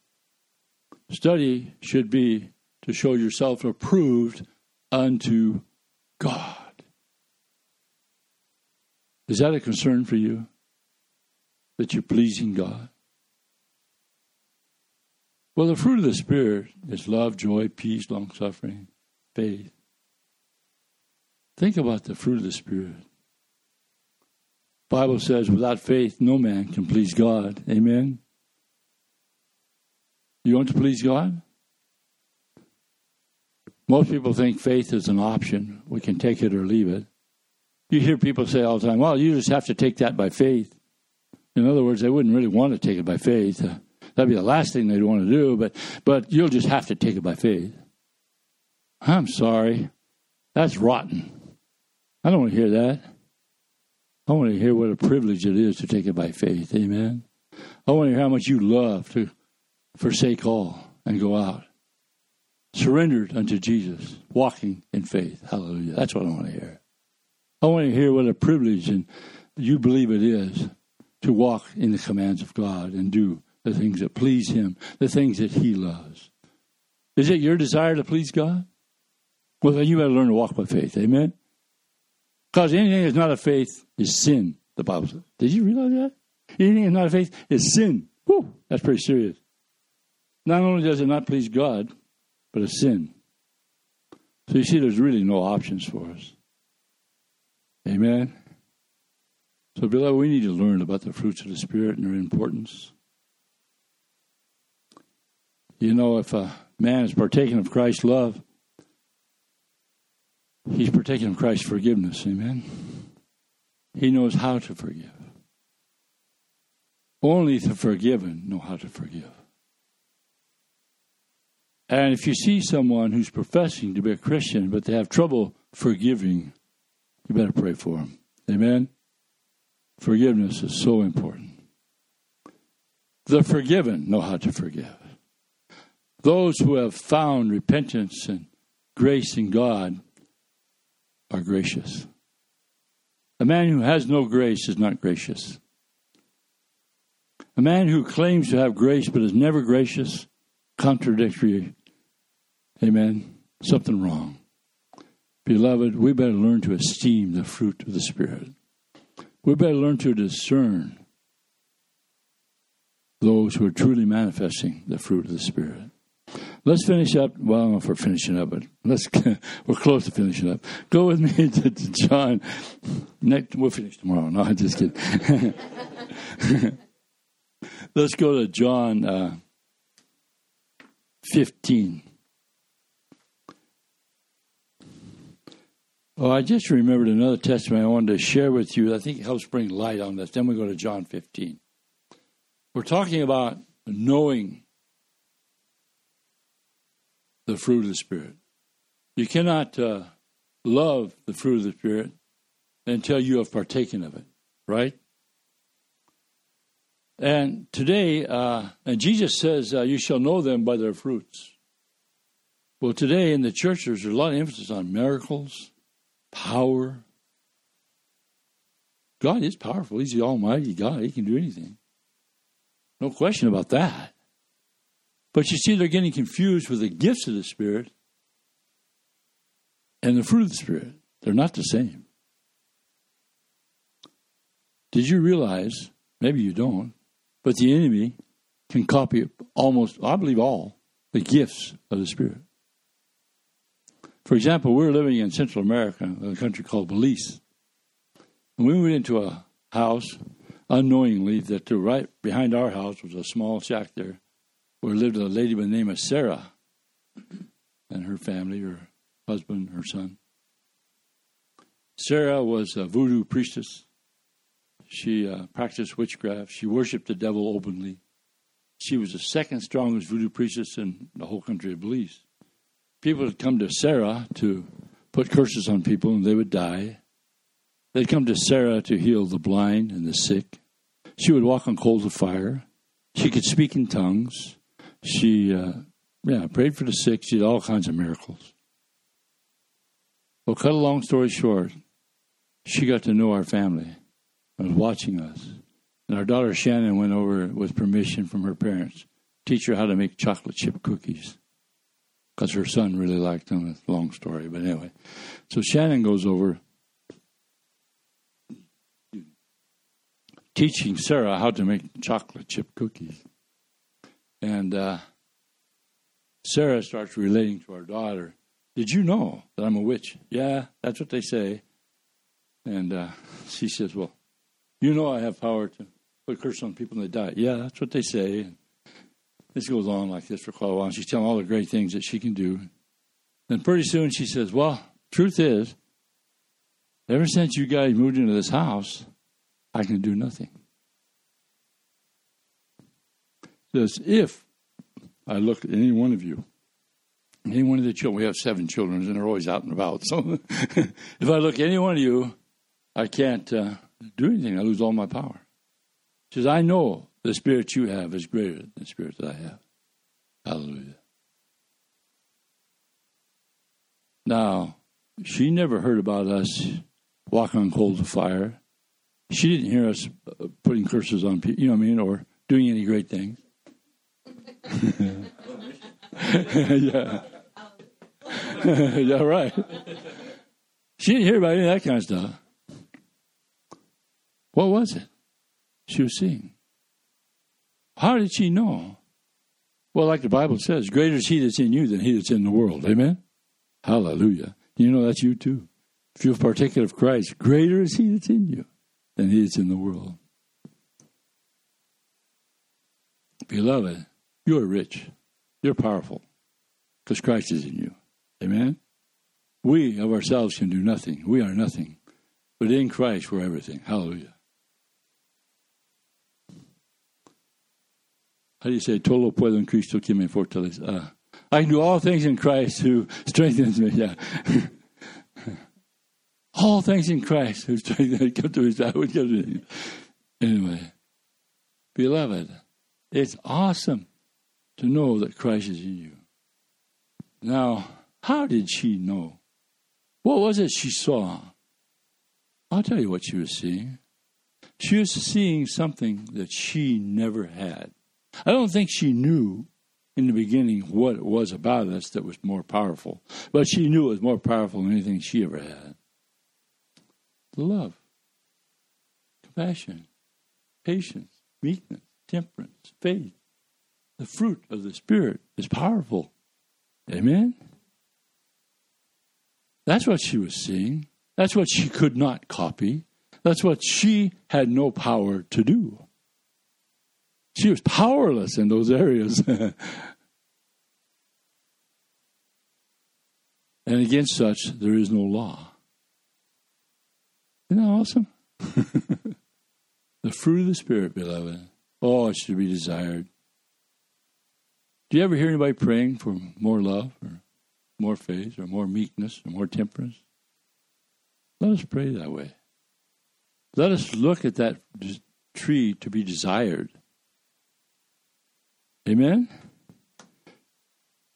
Study should be to show yourself approved unto God. Is that a concern for you? That you're pleasing God? Well, the fruit of the Spirit is love, joy, peace, long suffering, faith. Think about the fruit of the Spirit. Bible says, without faith, no man can please God. Amen. You want to please God? Most people think faith is an option. We can take it or leave it. You hear people say all the time, well, you just have to take that by faith. In other words, they wouldn't really want to take it by faith. That'd be the last thing they'd want to do, but, but you'll just have to take it by faith. I'm sorry. That's rotten. I don't want to hear that. I want to hear what a privilege it is to take it by faith. Amen. I want to hear how much you love to forsake all and go out. Surrendered unto Jesus, walking in faith. Hallelujah. That's what I want to hear. I want to hear what a privilege and you believe it is to walk in the commands of God and do the things that please Him, the things that He loves. Is it your desire to please God? Well, then you better learn to walk by faith. Amen? Because anything that's not a faith is sin, the Bible says. Did you realize that? Anything that's not a faith is sin. Whew, that's pretty serious. Not only does it not please God, but a sin. So you see, there's really no options for us. Amen. So, beloved, we need to learn about the fruits of the Spirit and their importance. You know, if a man is partaking of Christ's love, he's partaking of Christ's forgiveness. Amen. He knows how to forgive. Only the forgiven know how to forgive. And if you see someone who's professing to be a Christian, but they have trouble forgiving, you better pray for them. Amen? Forgiveness is so important. The forgiven know how to forgive. Those who have found repentance and grace in God are gracious. A man who has no grace is not gracious. A man who claims to have grace but is never gracious, contradictory Amen. Something wrong. Beloved, we better learn to esteem the fruit of the Spirit. We better learn to discern those who are truly manifesting the fruit of the Spirit. Let's finish up. Well, I don't know if we're finishing up, but let's [LAUGHS] we're close to finishing up. Go with me [LAUGHS] to, to John. Next, we'll finish tomorrow. No, I'm just kidding. [LAUGHS] let's go to John uh, 15. Oh, I just remembered another testimony I wanted to share with you. I think it helps bring light on this. Then we go to John 15. We're talking about knowing the fruit of the Spirit. You cannot uh, love the fruit of the Spirit until you have partaken of it, right? And today, uh, and Jesus says, uh, You shall know them by their fruits. Well, today in the church, there's a lot of emphasis on miracles power. God is powerful. He's the Almighty God. He can do anything. No question about that. But you see, they're getting confused with the gifts of the Spirit and the fruit of the Spirit. They're not the same. Did you realize, maybe you don't, but the enemy can copy almost, I believe, all the gifts of the Spirit. For example, we were living in Central America, in a country called Belize. And we went into a house unknowingly that to right behind our house was a small shack there where lived a lady by the name of Sarah and her family, her husband, her son. Sarah was a voodoo priestess. She uh, practiced witchcraft. She worshiped the devil openly. She was the second strongest voodoo priestess in the whole country of Belize. People would come to Sarah to put curses on people and they would die. They'd come to Sarah to heal the blind and the sick. She would walk on coals of fire. She could speak in tongues. She, uh, yeah, prayed for the sick. She did all kinds of miracles. Well, cut a long story short, she got to know our family and was watching us. And our daughter Shannon went over with permission from her parents, teach her how to make chocolate chip cookies. Because her son really liked them. It's a long story, but anyway. So Shannon goes over teaching Sarah how to make chocolate chip cookies. And uh, Sarah starts relating to our daughter, Did you know that I'm a witch? Yeah, that's what they say. And uh, [LAUGHS] she says, Well, you know I have power to put curse on people and they die. Yeah, that's what they say. And this goes on like this for quite a while. And She's telling all the great things that she can do. Then pretty soon she says, Well, truth is, ever since you guys moved into this house, I can do nothing. Says, if I look at any one of you, any one of the children, we have seven children and they're always out and about. [LAUGHS] So if I look at any one of you, I can't uh, do anything. I lose all my power. She says, I know the spirit you have is greater than the spirit that I have. Hallelujah. Now, she never heard about us walking on coals of fire. She didn't hear us uh, putting curses on people, you know what I mean, or doing any great things. [LAUGHS] yeah. [LAUGHS] yeah, right. She didn't hear about any of that kind of stuff. What was it she was seeing? How did she know? Well, like the Bible says, greater is he that's in you than he that's in the world. Amen? Hallelujah. You know that's you too. If you're a partaker of Christ, greater is he that's in you than he that's in the world. Beloved, you are rich. You're powerful because Christ is in you. Amen? We of ourselves can do nothing. We are nothing. But in Christ, we're everything. Hallelujah. How do you say, Todo puedo en Cristo que me fortalece? Uh, I can do all things in Christ who strengthens me. Yeah. [LAUGHS] all things in Christ who strengthens me. [LAUGHS] To. Anyway, beloved, it's awesome to know that Christ is in you. Now, how did she know? What was it she saw? I'll tell you what she was seeing. She was seeing something that she never had. I don't think she knew in the beginning what it was about us that was more powerful, but she knew it was more powerful than anything she ever had. The Love, compassion, patience, meekness, temperance, faith. The fruit of the Spirit is powerful. Amen? That's what she was seeing. That's what she could not copy. That's what she had no power to do. She was powerless in those [LAUGHS] areas. and against such, there is no law. Isn't that awesome? [LAUGHS] the fruit of the Spirit, beloved. Oh, it should be desired. Do you ever hear anybody praying for more love or more faith or more meekness or more temperance? Let us pray that way. Let us look at that tree to be desired. Amen?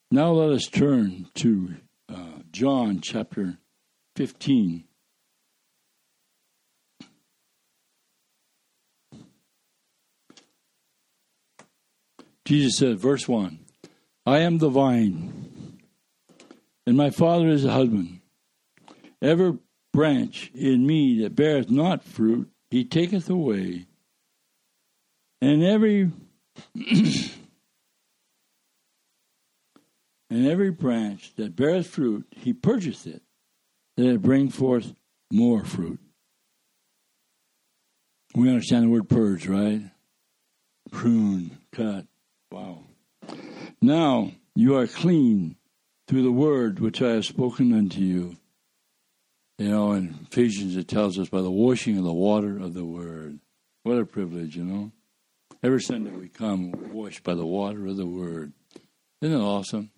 Now let us turn to uh, John chapter 15. Jesus said, verse 1 I am the vine, and my Father is the husband. Every branch in me that beareth not fruit, he taketh away, and every [CLEARS THROAT] and every branch that beareth fruit, he purgeth it, that it bring forth more fruit. We understand the word purge, right? Prune, cut. Wow. Now you are clean through the word which I have spoken unto you. You know, in Ephesians it tells us by the washing of the water of the word. What a privilege, you know. Every Sunday we come washed by the water of the word. Isn't it awesome?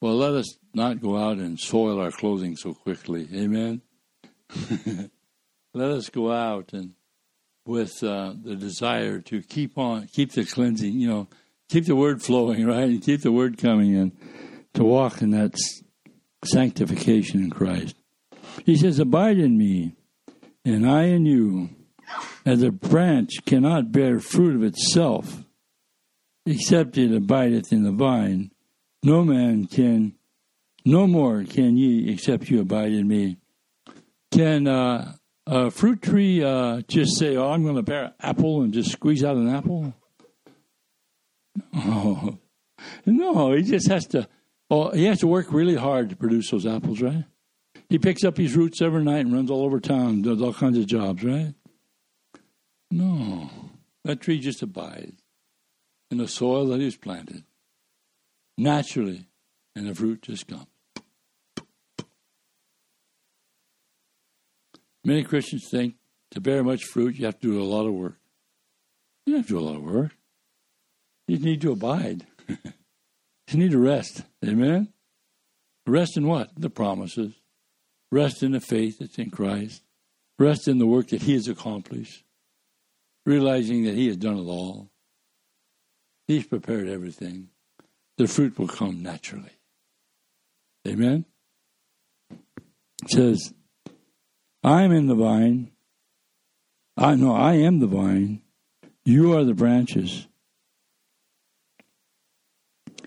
Well, let us not go out and soil our clothing so quickly. Amen. [LAUGHS] let us go out and with uh, the desire to keep on, keep the cleansing, you know, keep the word flowing, right? And keep the word coming in to walk in that sanctification in Christ. He says, Abide in me, and I in you. As a branch cannot bear fruit of itself, except it abideth in the vine, no man can, no more can ye except you abide in me. Can uh, a fruit tree uh, just say, "Oh, I'm going to bear an apple," and just squeeze out an apple? Oh, [LAUGHS] no, he just has to. Oh, he has to work really hard to produce those apples, right? He picks up his roots every night and runs all over town, does all kinds of jobs, right? No, that tree just abides in the soil that he's planted naturally, and the fruit just comes. Many Christians think to bear much fruit, you have to do a lot of work. You don't have to do a lot of work. You need to abide. [LAUGHS] you need to rest. Amen? Rest in what? The promises. Rest in the faith that's in Christ. Rest in the work that He has accomplished. Realizing that He has done it all. He's prepared everything the fruit will come naturally. Amen? It says, I'm in the vine. I know I am the vine. You are the branches.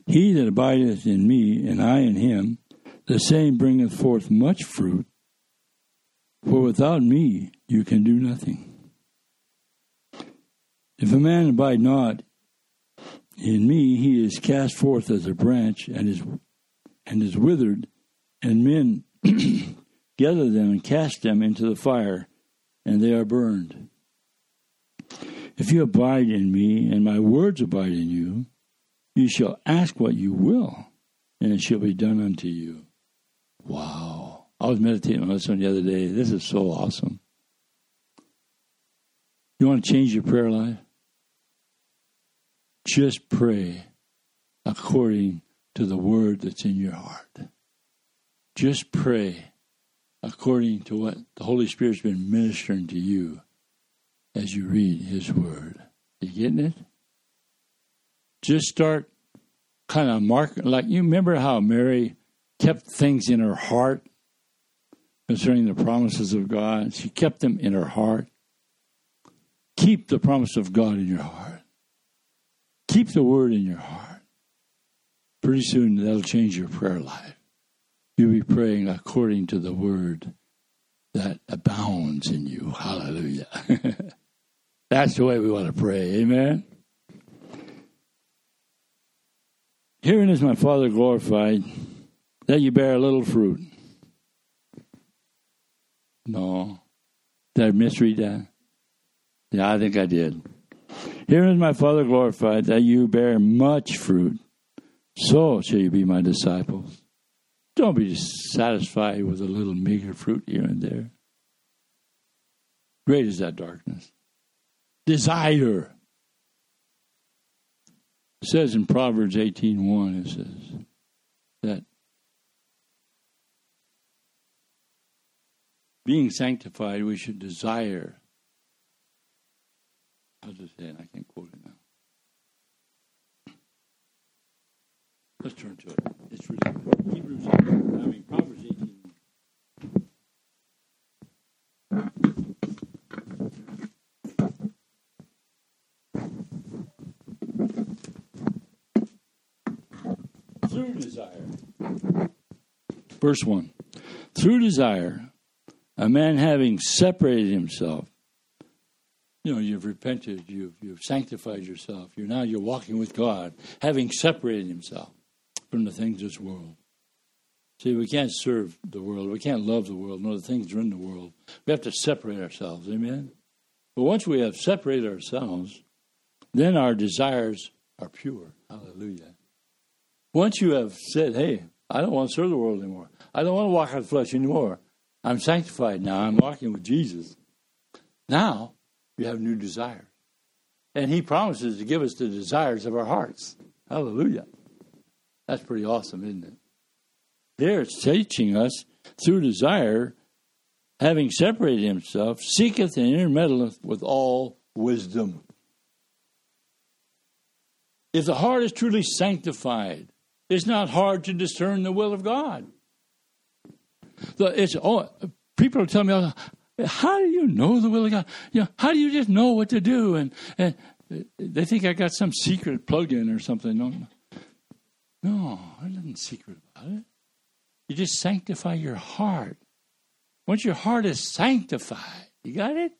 He that abideth in me, and I in him, the same bringeth forth much fruit. For without me you can do nothing. If a man abide not in me he is cast forth as a branch and is and is withered, and men [CLEARS THROAT] gather them and cast them into the fire, and they are burned. If you abide in me, and my words abide in you, you shall ask what you will, and it shall be done unto you. Wow. I was meditating on this one the other day. This is so awesome. You want to change your prayer life? Just pray according to the word that's in your heart. Just pray according to what the Holy Spirit's been ministering to you as you read His Word. You getting it? Just start kind of mark like you remember how Mary kept things in her heart concerning the promises of God. She kept them in her heart. Keep the promise of God in your heart. Keep the word in your heart. Pretty soon that'll change your prayer life. You'll be praying according to the word that abounds in you. Hallelujah. [LAUGHS] That's the way we want to pray. Amen. Herein is my Father glorified, that you bear a little fruit. No. Did I misread that? Yeah, I think I did. Here is my Father glorified, that you bear much fruit. So shall you be my disciples. Don't be satisfied with a little meager fruit here and there. Great is that darkness. Desire. It says in Proverbs 18.1, it says that being sanctified, we should desire I'll just say it. I can't quote it now. Let's turn to it. It's really good. I mean, Proverbs 18. Through desire. Verse 1. Through desire, a man having separated himself you know, you've repented, you've, you've sanctified yourself. You're now you're walking with God, having separated himself from the things of this world. See, we can't serve the world. We can't love the world, nor the things are in the world. We have to separate ourselves. Amen? But once we have separated ourselves, then our desires are pure. Hallelujah. Once you have said, hey, I don't want to serve the world anymore. I don't want to walk out of flesh anymore. I'm sanctified now. I'm walking with Jesus. Now, you have new desires. And he promises to give us the desires of our hearts. Hallelujah. That's pretty awesome, isn't it? There it's teaching us through desire, having separated himself, seeketh and intermeddleth with all wisdom. If the heart is truly sanctified, it's not hard to discern the will of God. It's oh, people telling me, how do you know the will of God? You know, how do you just know what to do? And, and they think I got some secret plug-in or something. No, no, there's nothing secret about it. You just sanctify your heart. Once your heart is sanctified, you got it?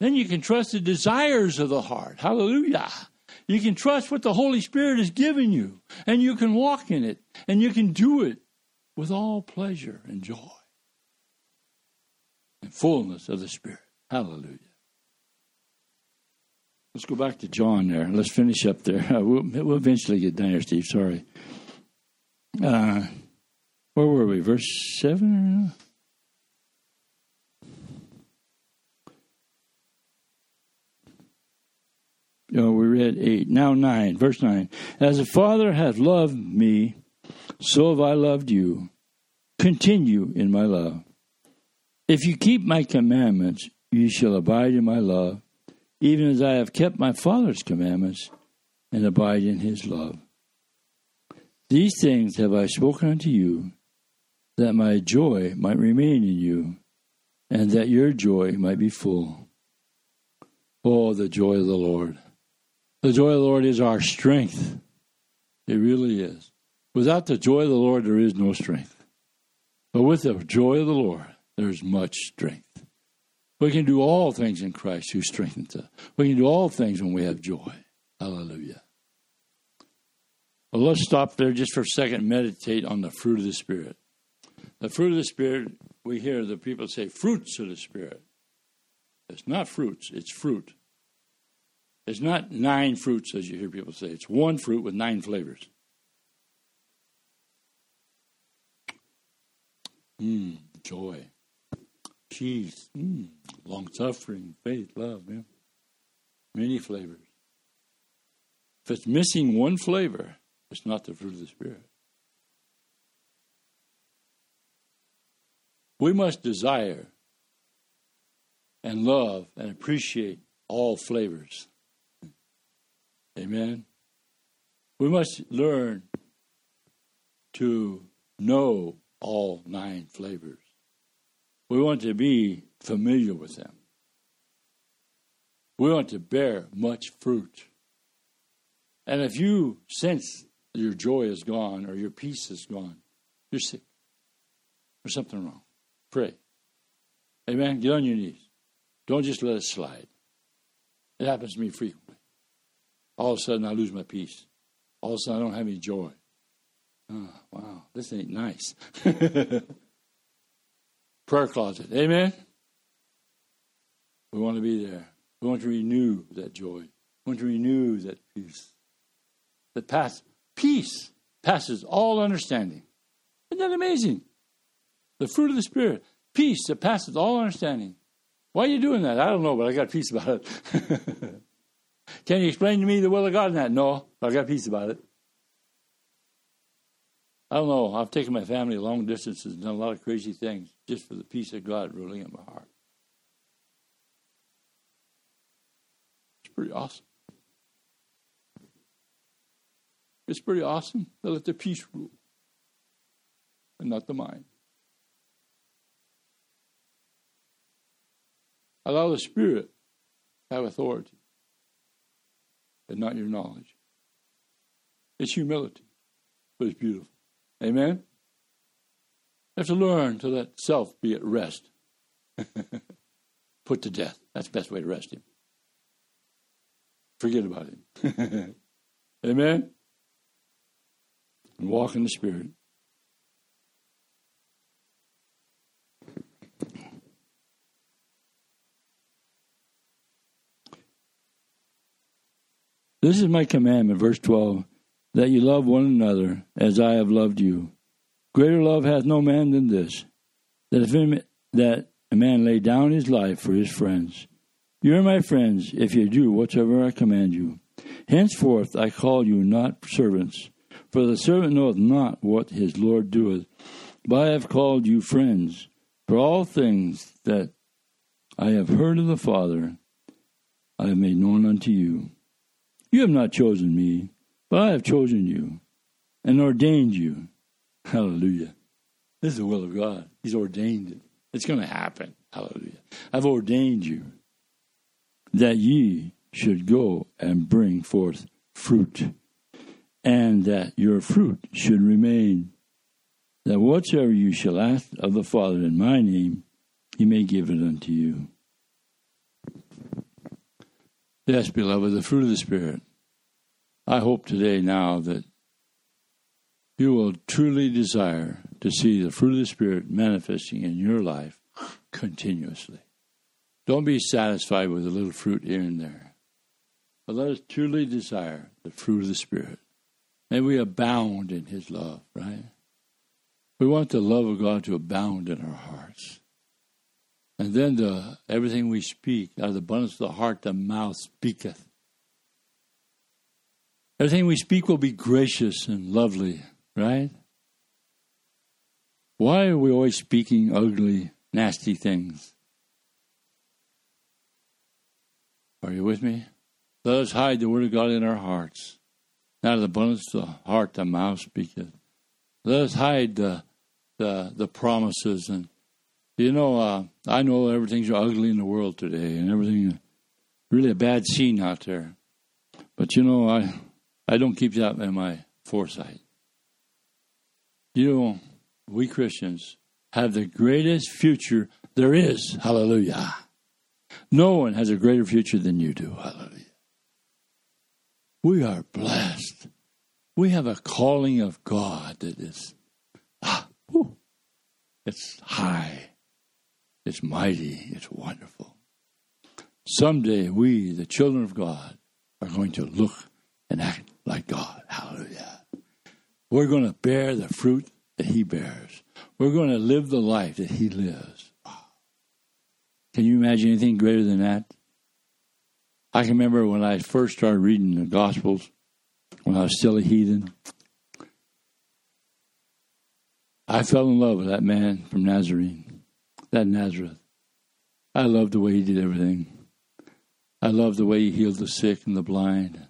Then you can trust the desires of the heart. Hallelujah. You can trust what the Holy Spirit has given you, and you can walk in it, and you can do it with all pleasure and joy and fullness of the Spirit. Hallelujah. Let's go back to John there. Let's finish up there. We'll, we'll eventually get down here, Steve. Sorry. Uh, where were we? Verse 7 No, we read 8. Now 9. Verse 9. As the Father hath loved me, so have I loved you. Continue in my love. If you keep my commandments, you shall abide in my love, even as I have kept my Father's commandments and abide in his love. These things have I spoken unto you, that my joy might remain in you, and that your joy might be full. Oh, the joy of the Lord. The joy of the Lord is our strength. It really is. Without the joy of the Lord, there is no strength. But with the joy of the Lord, there's much strength. We can do all things in Christ who strengthens us. We can do all things when we have joy. Hallelujah. Well, let's stop there just for a second meditate on the fruit of the Spirit. The fruit of the Spirit, we hear the people say fruits of the Spirit. It's not fruits, it's fruit. It's not nine fruits, as you hear people say. It's one fruit with nine flavors. Mmm, joy peace, mm, long suffering, faith, love, yeah. Many flavors. If it's missing one flavor, it's not the fruit of the Spirit. We must desire and love and appreciate all flavors. Amen. We must learn to know all nine flavors. We want to be familiar with them. We want to bear much fruit. And if you sense your joy is gone or your peace is gone, you're sick. There's something wrong. Pray. Amen. Get on your knees. Don't just let it slide. It happens to me frequently. All of a sudden, I lose my peace. All of a sudden, I don't have any joy. Oh, wow, this ain't nice. [LAUGHS] prayer closet. Amen? We want to be there. We want to renew that joy. We want to renew that peace. That pass, peace passes all understanding. Isn't that amazing? The fruit of the Spirit. Peace that passes all understanding. Why are you doing that? I don't know, but I got peace about it. [LAUGHS] Can you explain to me the will of God in that? No, I got peace about it. I don't know. I've taken my family long distances and done a lot of crazy things just for the peace of God ruling in my heart. It's pretty awesome. It's pretty awesome to let the peace rule and not the mind. Allow the Spirit to have authority and not your knowledge. It's humility, but it's beautiful. Amen? You have to learn to let self be at rest. [LAUGHS] put to death. That's the best way to rest him. Forget about him. [LAUGHS] Amen? And walk in the Spirit. This is my commandment, verse 12, that you love one another as I have loved you. Greater love hath no man than this, that if him, that a man lay down his life for his friends. You are my friends if you do whatsoever I command you. Henceforth I call you not servants, for the servant knoweth not what his Lord doeth. But I have called you friends, for all things that I have heard of the Father I have made known unto you. You have not chosen me, but I have chosen you and ordained you. Hallelujah. This is the will of God. He's ordained it. It's going to happen. Hallelujah. I've ordained you that ye should go and bring forth fruit, and that your fruit should remain, that whatsoever you shall ask of the Father in my name, he may give it unto you. Yes, beloved, the fruit of the Spirit. I hope today now that you will truly desire to see the fruit of the Spirit manifesting in your life continuously. Don't be satisfied with a little fruit here and there. But let us truly desire the fruit of the Spirit. May we abound in His love, right? We want the love of God to abound in our hearts. And then the, everything we speak, out of the abundance of the heart, the mouth speaketh. Everything we speak will be gracious and lovely, right? Why are we always speaking ugly, nasty things? Are you with me? Let us hide the word of God in our hearts. Out of the abundance of the heart, the mouth speaketh. Let us hide the the, the promises and you know, uh, I know everything's ugly in the world today, and everything really a bad scene out there. But you know, I I don't keep that in my foresight. You know, we Christians have the greatest future there is. Hallelujah. No one has a greater future than you do. Hallelujah. We are blessed. We have a calling of God that is, ah, whew, it's high. It's mighty. It's wonderful. Someday we, the children of God, are going to look and act like God. Hallelujah. We're going to bear the fruit that He bears. We're going to live the life that He lives. Ah. Can you imagine anything greater than that? I can remember when I first started reading the Gospels, when I was still a heathen. I fell in love with that man from Nazarene that Nazareth. I loved the way he did everything. I loved the way he healed the sick and the blind.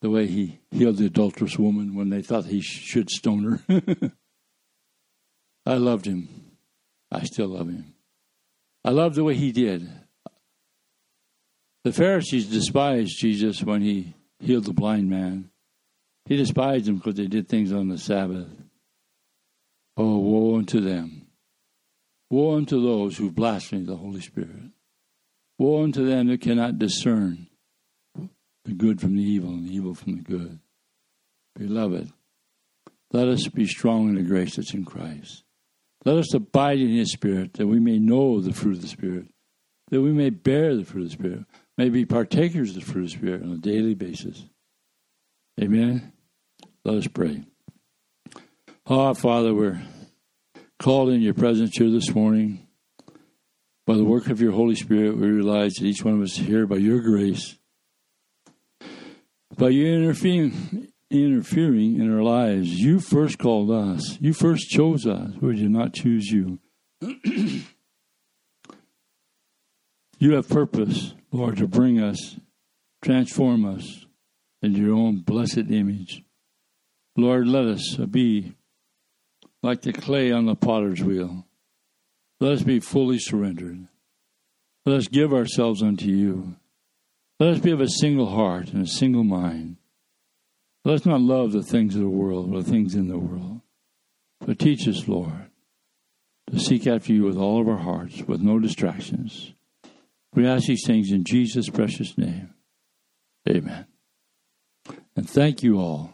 The way he healed the adulterous woman when they thought he should stone her. [LAUGHS] I loved him. I still love him. I love the way he did. The Pharisees despised Jesus when he healed the blind man. He despised them because they did things on the Sabbath. Oh, woe unto them Woe unto those who blaspheme the Holy Spirit. Woe unto them that cannot discern the good from the evil and the evil from the good. Beloved, let us be strong in the grace that's in Christ. Let us abide in His Spirit that we may know the fruit of the Spirit, that we may bear the fruit of the Spirit, may be partakers of the fruit of the Spirit on a daily basis. Amen. Let us pray. Oh, Father, we're called in your presence here this morning. By the work of your Holy Spirit, we realize that each one of us is here by your grace. By you interfering, interfering in our lives, you first called us. You first chose us. We did not choose you. [CLEARS THROAT] you have purpose, Lord, to bring us, transform us into your own blessed image. Lord, let us be like the clay on the potter's wheel. Let us be fully surrendered. Let us give ourselves unto you. Let us be of a single heart and a single mind. Let us not love the things of the world or the things in the world. But teach us, Lord, to seek after you with all of our hearts, with no distractions. We ask these things in Jesus' precious name. Amen. And thank you all